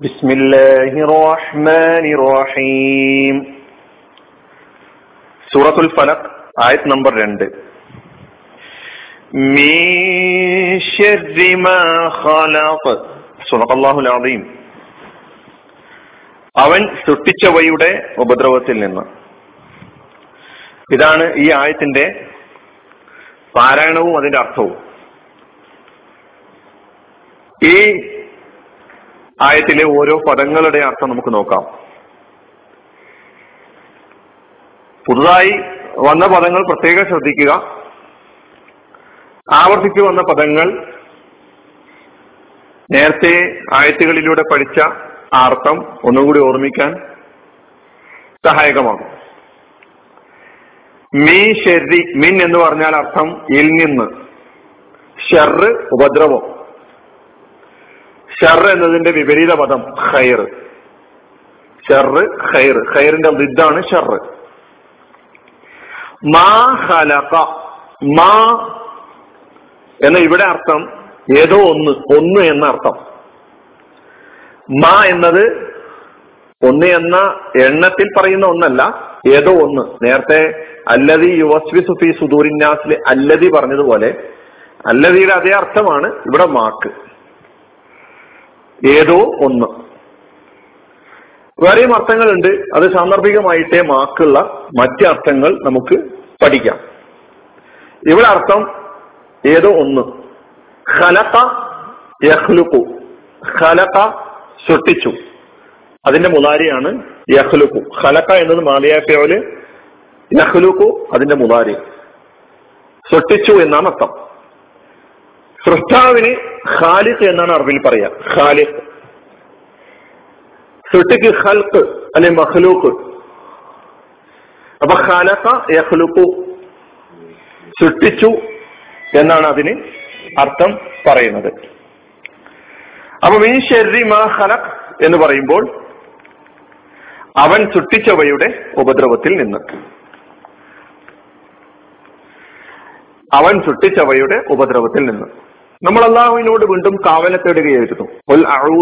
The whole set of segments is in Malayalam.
بسم الله الرحمن الرحيم സൂറത്തുൽ ഫലക് ആയത് നമ്പർ രണ്ട് من شر ما خلق صدق الله العظيم അവൻ സൃഷ്ടിച്ചവയുടെ ഉപദ്രവത്തിൽ നിന്ന് ഇതാണ് ഈ ആയത്തിന്റെ പാരായണവും അതിന്റെ അർത്ഥവും ഈ ആയത്തിലെ ഓരോ പദങ്ങളുടെ അർത്ഥം നമുക്ക് നോക്കാം. പുതുതായി വന്ന പദങ്ങൾ പ്രത്യേകം ശ്രദ്ധിക്കുക. ആവർത്തിച്ചു വന്ന പദങ്ങൾ നേരത്തെ ആയത്തുകളിലൂടെ പഠിച്ച ആ അർത്ഥം ഒന്നുകൂടി ഓർമ്മിക്കാൻ സഹായകമാകും. മീ ഷെറി മിൻ എന്ന് പറഞ്ഞാൽ അർത്ഥം ഇൽ നിന്ന്. ഷെറ് ഉപദ്രവം. ഷർ എന്നതിന്റെ വിപരീത പദം ഖൈർ. ഷർ ഖൈർ. ഖൈറിന്റെ ലിദ്ദാണ് ഷർ മാ ഹലക മാ എന്ന ഇവിടെ അർത്ഥം ഏതോ ഒന്ന് ഒന്ന് എന്ന അർത്ഥം. മാ എന്നത് ഒന്ന് എന്ന എണ്ണത്തിൽ പറയുന്ന ഒന്നല്ല ഏതോ ഒന്ന്. നേരത്തെ അല്ലതി യുവസ്വി സുഫി സുദൂരിന്യാസിലെ അല്ലതി പറഞ്ഞതുപോലെ അല്ലതിയുടെ അതേ അർത്ഥമാണ് ഇവിടെ മാക്ക്. ഏതോ ഒന്ന്. വേറെയും അർത്ഥങ്ങളുണ്ട്. അത് സാന്ദർഭികമായിട്ടേ മാക്കുള്ള മറ്റ് അർത്ഥങ്ങൾ നമുക്ക് പഠിക്കാം. ഇവിടെ അർത്ഥം ഏതോ ഒന്ന്. ഖലക യഹ്ലുക്കു ഖലക സൃഷ്ടിച്ചു. അതിന്റെ മുതാരിയാണ് യഹ്ലുക്കു ഖലക എന്നത് മാലിയാക്കയോൽ യഹ്ലുക്കു അതിന്റെ മുതാരി. സൃഷ്ടിച്ചു എന്നാണ് അർത്ഥം. സൃഷ്ടാവിന് ഖാലിഖ് എന്നാണ് അറബിൽ പറയാ. ഖാലിഖ്. സൃഷ്ടിക്ക് ഖൽക്ക് അല്ലെ മഹ്ലൂക്ക് അപ്പൊ ഖലഖ യഖ്ലുഖു. സൃഷ്ടിച്ചു എന്നാണ് അതിന് അർത്ഥം പറയുന്നത്. അപ്പൊ മീൻ ഷെറി മാ ഖലഖ് എന്ന് പറയുമ്പോൾ അവൻ സൃഷ്ടിച്ചവയുടെ ഉപദ്രവത്തിൽ നിന്ന്. അവൻ സൃഷ്ടിച്ചവയുടെ ഉപദ്രവത്തിൽ നിന്ന്. നമ്മൾ അള്ളാഹുവിനോട് വീണ്ടും കാവല തേടുകയായിരുന്നു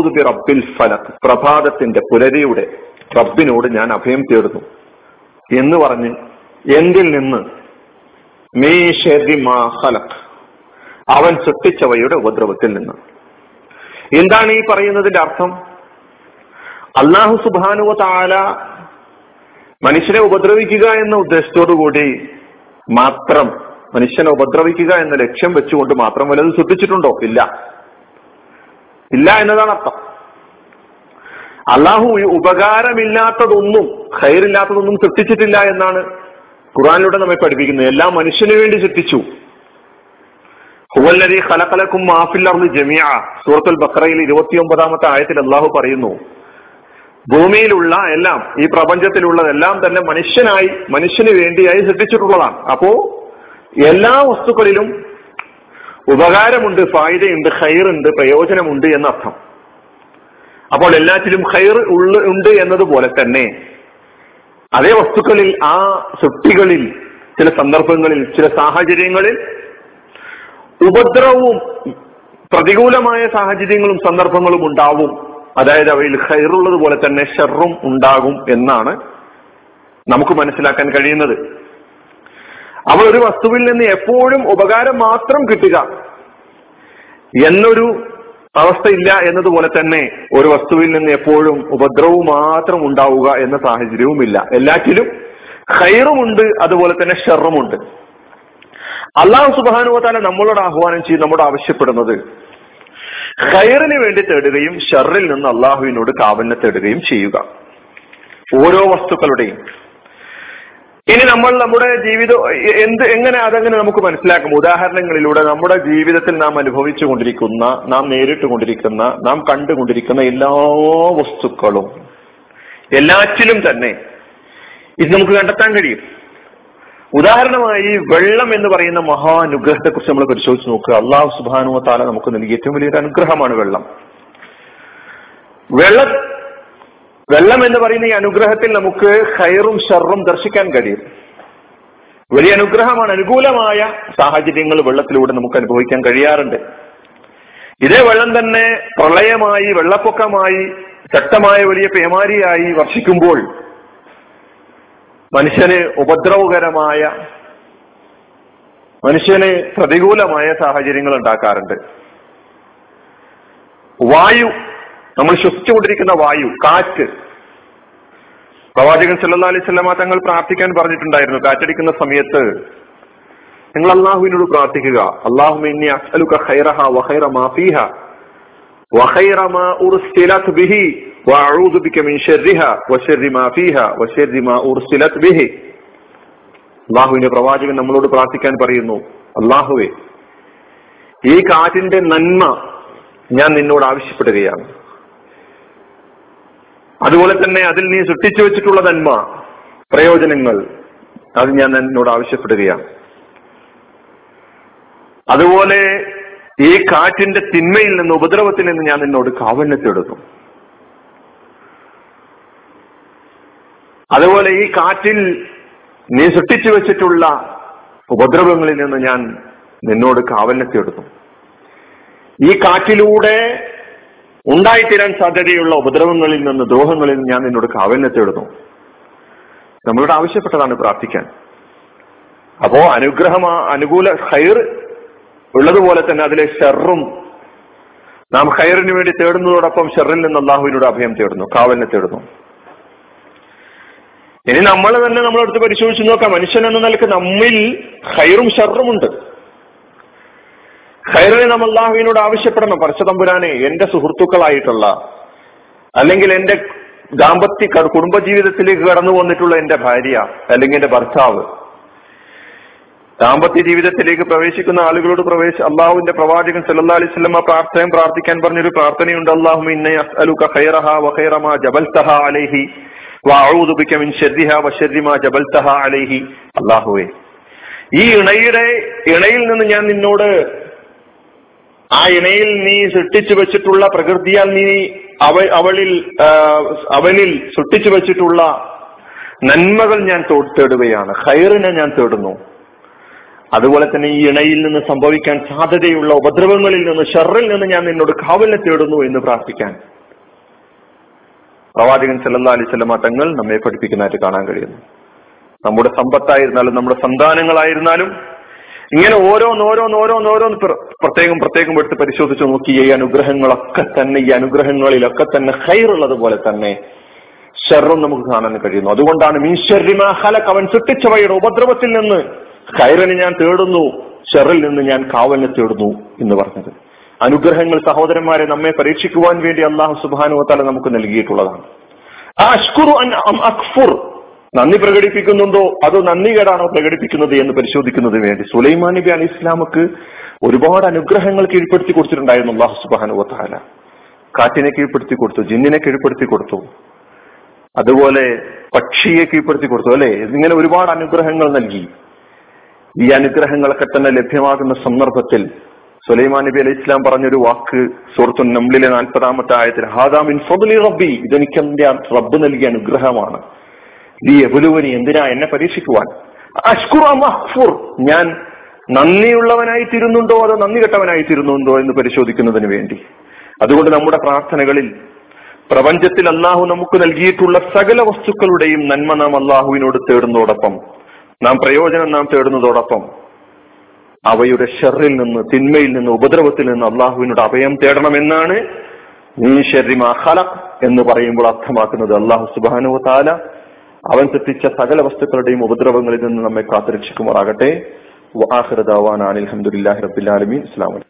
ബി റബ്ബിൽ ഫലക്. പ്രഭാതത്തിന്റെ പുലരിയുടെ റബ്ബിനോട് ഞാൻ അഭയം തേടുന്നു. എന്ന് പറഞ്ഞ് എന്തിൽ നിന്ന്? അവൻ സൃഷ്ടിച്ചവയുടെ ഉപദ്രവത്തിൽ നിന്ന്. എന്താണ് ഈ പറയുന്നതിന്റെ അർത്ഥം? അള്ളാഹു സുബാനുവ താല മനുഷ്യനെ ഉപദ്രവിക്കുക എന്ന ഉദ്ദേശത്തോടു കൂടി മാത്രം മനുഷ്യനെ ഉപദ്രവിക്കുക എന്ന ലക്ഷ്യം വെച്ചുകൊണ്ട് മാത്രം വല്ലതും സൃഷ്ടിച്ചിട്ടുണ്ടോ ഇല്ല. ഇല്ല എന്നതാണ് അർത്ഥം. അള്ളാഹു ഉപകാരമില്ലാത്തതൊന്നും ഖൈറില്ലാത്തതൊന്നും സൃഷ്ടിച്ചിട്ടില്ല എന്നാണ് ഖുറാനിലൂടെ നമ്മെ പഠിപ്പിക്കുന്നത്. എല്ലാ മനുഷ്യന് വേണ്ടി സൃഷ്ടിച്ചു. ഹുവല്ലരി ഖലഖലക്കും മാഫിൽ ജമിയ സൂറത്തുൽ ബഖറയിൽ ഇരുപത്തിയൊമ്പതാമത്തെ ആയത്തിൽ അള്ളാഹു പറയുന്നു ഭൂമിയിലുള്ള എല്ലാം ഈ പ്രപഞ്ചത്തിലുള്ളതെല്ലാം തന്നെ മനുഷ്യനായി മനുഷ്യന് വേണ്ടിയായി സൃഷ്ടിച്ചിട്ടുള്ളതാണ്. അപ്പോ എല്ലാ വസ്തുക്കളിലും ഉപകാരമുണ്ട് ഫായിദയുണ്ട് ഹൈറുണ്ട് പ്രയോജനമുണ്ട് എന്നർത്ഥം. അപ്പോൾ എല്ലാറ്റിലും ഹൈർ ഉള്ള ഉണ്ട് എന്നതുപോലെ തന്നെ അതേ വസ്തുക്കളിൽ ആ സൃഷ്ടികളിൽ ചില സന്ദർഭങ്ങളിൽ ചില സാഹചര്യങ്ങളിൽ ഉപദ്രവവും പ്രതികൂലമായ സാഹചര്യങ്ങളും സന്ദർഭങ്ങളും ഉണ്ടാവും. അതായത് അവയിൽ ഹൈറുള്ളത് പോലെ തന്നെ ഷെറും ഉണ്ടാകും എന്നാണ് നമുക്ക് മനസ്സിലാക്കാൻ കഴിയുന്നത്. അവ ഒരു വസ്തുവിൽ നിന്ന് എപ്പോഴും ഉപകാരം മാത്രം കിട്ടുക. എന്നൊരു അവസ്ഥ ഇല്ല എന്നതുപോലെ തന്നെ ഒരു വസ്തുവിൽ നിന്ന് എപ്പോഴും ഉപദ്രവവും മാത്രം ഉണ്ടാവുക എന്ന സാഹചര്യവുമില്ല. എല്ലാറ്റിലും ഹൈറുമുണ്ട് അതുപോലെ തന്നെ ഷെറുമുണ്ട് അള്ളാഹു സുബാനുവത്താല നമ്മളോട് ആഹ്വാനം ചെയ്ത് നമ്മോട് ആവശ്യപ്പെടുന്നത് ഖൈറിന് വേണ്ടി തേടുകയും ഷെറിൽ നിന്ന് അള്ളാഹുവിനോട് കാവലിനെ തേടുകയും ചെയ്യുക. ഓരോ വസ്തുക്കളുടെയും ഇനി നമ്മൾ നമ്മുടെ ജീവിതം എന്ത് എങ്ങനെ അതങ്ങനെ നമുക്ക് മനസ്സിലാക്കും? ഉദാഹരണങ്ങളിലൂടെ നമ്മുടെ ജീവിതത്തിൽ നാം അനുഭവിച്ചു കൊണ്ടിരിക്കുന്ന നാം നേരിട്ട് കൊണ്ടിരിക്കുന്ന നാം കണ്ടുകൊണ്ടിരിക്കുന്ന എല്ലാ വസ്തുക്കളും എല്ലാറ്റിലും തന്നെ ഇത് നമുക്ക് കണ്ടെത്താൻ കഴിയും. ഉദാഹരണമായി വെള്ളം എന്ന് പറയുന്ന മഹാനുഗ്രഹത്തെ കുറിച്ച് നമ്മൾ പരിശോധിച്ച് നോക്കുക. അള്ളാഹു സുബാനുവ താല നമുക്ക് നൽകിയ ഏറ്റവും വലിയൊരു അനുഗ്രഹമാണ് വെള്ളം. വെള്ള വെള്ളം എന്ന് പറയുന്ന ഈ അനുഗ്രഹത്തിൽ നമുക്ക് ഹൈറും ഷർറും ദർശിക്കാൻ കഴിയും. വലിയ അനുഗ്രഹമാണ്. അനുകൂലമായ സാഹചര്യങ്ങൾ വെള്ളത്തിലൂടെ നമുക്ക് അനുഭവിക്കാൻ കഴിയാറുണ്ട്. ഇതേ വെള്ളം തന്നെ പ്രളയമായി വെള്ളപ്പൊക്കമായി ശക്തമായ വലിയ പേമാരിയായി വർഷിക്കുമ്പോൾ മനുഷ്യന് ഉപദ്രവകരമായ മനുഷ്യന് പ്രതികൂലമായ സാഹചര്യങ്ങൾ ഉണ്ടാക്കാറുണ്ട്. വായു നമ്മൾ ശ്വസിച്ചുകൊണ്ടിരിക്കുന്ന വായു കാറ്റ്. പ്രവാചകൻ സല്ലാ അലൈഹി സ്വലമ തങ്ങൾ പ്രാർത്ഥിക്കാൻ പറഞ്ഞിട്ടുണ്ടായിരുന്നു കാറ്റടിക്കുന്ന സമയത്ത്. നിങ്ങൾ അള്ളാഹുവിനോട് പ്രാർത്ഥിക്കുക. അള്ളാഹു അള്ളാഹുവിന്റെ പ്രവാചകൻ നമ്മളോട് പ്രാർത്ഥിക്കാൻ പറയുന്നു അള്ളാഹുവെ ഈ കാറ്റിന്റെ നന്മ ഞാൻ നിന്നോട് ആവശ്യപ്പെടുകയാണ്. അതുപോലെ തന്നെ അതിൽ നീ സൃഷ്ടിച്ചു വെച്ചിട്ടുള്ള നന്മ പ്രയോജനങ്ങൾ അത് ഞാൻ എന്നോട് ആവശ്യപ്പെടുകയാണ്. അതുപോലെ ഈ കാറ്റിന്റെ തിന്മയിൽ നിന്ന് ഉപദ്രവത്തിൽ നിന്ന് ഞാൻ നിന്നോട് കാവല്യത്തെടുത്തു അതുപോലെ ഈ കാറ്റിൽ നീ സൃഷ്ടിച്ചു വെച്ചിട്ടുള്ള ഉപദ്രവങ്ങളിൽ നിന്ന് ഞാൻ നിന്നോട് കാവല്യത്തെടുത്തു ഈ കാറ്റിലൂടെ ഉണ്ടായിത്തീരാൻ സാധ്യതയുള്ള ഉപദ്രവങ്ങളിൽ നിന്ന് ദ്രോഹങ്ങളിൽ നിന്ന് ഞാൻ നിന്നോട് കാവല്യത്തെടുത്തു നമ്മളോട് ആവശ്യപ്പെട്ടതാണ് പ്രാർത്ഥിക്കാൻ. അപ്പോ അനുഗ്രഹമാ അനുകൂല ഹൈർ ഉള്ളതുപോലെ തന്നെ അതിലെ ഷെറും നാം ഹൈറിന് വേണ്ടി തേടുന്നതോടൊപ്പം ഷെറിൽ നിന്ന് അള്ളാഹുവിനോട് അഭയം തേടുന്നു കാവലിനെ തേടുന്നു ഇനി നമ്മൾ തന്നെ നമ്മളെടുത്ത് പരിശോധിച്ച് നോക്കാം. മനുഷ്യൻ എന്ന നിലയ്ക്ക് നമ്മിൽ ഹൈറും ഷെറും ഹൈറിനെ നാം അള്ളാഹുവിനോട് ആവശ്യപ്പെടണം. പരശതമ്പുരാനെ എന്റെ സുഹൃത്തുക്കളായിട്ടുള്ള അല്ലെങ്കിൽ എന്റെ ദാമ്പത്യ കുടുംബജീവിതത്തിലേക്ക് കടന്നു വന്നിട്ടുള്ള എന്റെ ഭാര്യ അല്ലെങ്കിൽ എന്റെ ഭർത്താവ് ദാമ്പത്യ ജീവിതത്തിലേക്ക് പ്രവേശിക്കുന്ന ആളുകളോട് പ്രവേശ അള്ളാഹുവിന്റെ പ്രവാചകൻ സല്ലാ അലൈഹി സ്വലമ പ്രാർത്ഥനയും പ്രാർത്ഥിക്കാൻ പറഞ്ഞൊരു പ്രാർത്ഥനയുണ്ട്. അള്ളാഹു ഈ ഇണയുടെ ഇണയിൽ നിന്ന് ഞാൻ നിന്നോട് ആ ഇണയിൽ നീ സൃഷ്ടിച്ചു വെച്ചിട്ടുള്ള പ്രകൃതിയാൽ നീ അവ അവളിൽ അവനിൽ സൃഷ്ടിച്ചു വെച്ചിട്ടുള്ള നന്മകൾ ഞാൻ തേടുകയാണ്. ഹൈറിനെ ഞാൻ തേടുന്നു. അതുപോലെ തന്നെ ഈ ഇണയിൽ നിന്ന് സംഭവിക്കാൻ സാധ്യതയുള്ള ഉപദ്രവങ്ങളിൽ നിന്ന് ഷെറിൽ നിന്ന് ഞാൻ നിന്നോട് കാവലിനെ തേടുന്നു എന്ന് പ്രാർത്ഥിക്കാൻ. പ്രവാചകൻ സല്ലാ അലൈഹി സ്വലമ തങ്ങൾ നമ്മെ പഠിപ്പിക്കുന്നതായിട്ട് കാണാൻ കഴിയുന്നു. നമ്മുടെ സമ്പത്തായിരുന്നാലും നമ്മുടെ സന്താനങ്ങളായിരുന്നാലും ഇങ്ങനെ ഓരോന്നോരോന്നോരോന്നോരോന്ന് പ്രത്യേകം പ്രത്യേകം എടുത്ത് പരിശോധിച്ച് നോക്കി. ഈ അനുഗ്രഹങ്ങളൊക്കെ തന്നെ ഈ അനുഗ്രഹങ്ങളിലൊക്കെ തന്നെ ഹൈറുള്ളത് പോലെ തന്നെ ഷെറും നമുക്ക് കാണാൻ കഴിയുന്നു. അതുകൊണ്ടാണ് മീശ്വരിമാ കവൻ അവൻ സൃഷ്ടിച്ചവയുടെ ഉപദ്രവത്തിൽ നിന്ന് ഖൈറിന് ഞാൻ തേടുന്നു ഷെറിൽ നിന്ന് ഞാൻ കാവലിനെ തേടുന്നു എന്ന് പറഞ്ഞത്. അനുഗ്രഹങ്ങൾ സഹോദരന്മാരെ നമ്മെ പരീക്ഷിക്കുവാൻ വേണ്ടി അള്ളാഹു സുബാനുവത്താല തല നമുക്ക് നൽകിയിട്ടുള്ളതാണ്. അഷ്കുറു അക്ഫുർ നന്ദി പ്രകടിപ്പിക്കുന്നുണ്ടോ? അതോ നന്ദികേടാണോ പ്രകടിപ്പിക്കുന്നത് എന്ന് പരിശോധിക്കുന്നതിന് വേണ്ടി? സുലൈമാൻ നബി അലി ഇസ്ലാമക്ക് ഒരുപാട് അനുഗ്രഹങ്ങൾ കീഴ്പ്പെടുത്തി കൊടുത്തിട്ടുണ്ടായിരുന്നു അള്ളാഹു സുബാനു വത്താല കാറ്റിനെ കീഴ്പ്പെടുത്തി കൊടുത്തു ജിന്നിനെ കീഴ്പ്പെടുത്തി കൊടുത്തു. അതുപോലെ പക്ഷിയെ കീഴ്പ്പെടുത്തി കൊടുത്തു അല്ലെ? ഇങ്ങനെ ഒരുപാട് അനുഗ്രഹങ്ങൾ നൽകി. ഈ അനുഗ്രഹങ്ങളൊക്കെ തന്നെ ലഭ്യമാകുന്ന സന്ദർഭത്തിൽ സുലൈമാൻ നബി അലൈഹി ഇസ്ലാം പറഞ്ഞൊരു വാക്ക് സുഹൃത്തു നമ്മളിലെ നാൽപ്പതാമത്തെ ആയത്തിൽ ഹാദാമിൻ റബ്ബി. ഇതെനിക്ക് എന്റെ റബ്ബ് നൽകിയ അനുഗ്രഹമാണ്. ഈ എബുലുവനി എന്തിനാ എന്നെ പരീക്ഷിക്കുവാൻ? അഷ്കുർ ഞാൻ നന്ദിയുള്ളവനായി തീരുന്നുണ്ടോ അതോ നന്ദി കെട്ടവനായി തീരുന്നുണ്ടോ എന്ന് പരിശോധിക്കുന്നതിന് വേണ്ടി? അതുകൊണ്ട് നമ്മുടെ പ്രാർത്ഥനകളിൽ പ്രപഞ്ചത്തിൽ അള്ളാഹു നമുക്ക് നൽകിയിട്ടുള്ള സകല വസ്തുക്കളുടെയും നന്മ നാം അള്ളാഹുവിനോട് തേടുന്നതോടൊപ്പം നാം പ്രയോജനം നാം തേടുന്നതോടൊപ്പം അവയുടെ ഷെറിൽ നിന്ന് തിന്മയിൽ നിന്ന് ഉപദ്രവത്തിൽ നിന്ന് അള്ളാഹുവിനോട് അഭയം തേടണമെന്നാണ് നീ ഷെറിമാ ഖലഖ് എന്ന് പറയുമ്പോൾ അർത്ഥമാക്കുന്നത് അള്ളാഹു സുബാനു താല അവൻ സൃഷ്ടിച്ച സകല വസ്തുക്കളുടെയും ഉപദ്രവങ്ങളിൽ നിന്ന് നമ്മെ കാത്തുരക്ഷിക്കുമാറാകട്ടെ. വാഹിറദാവാൻ അനിൽ ഇസ്ലാം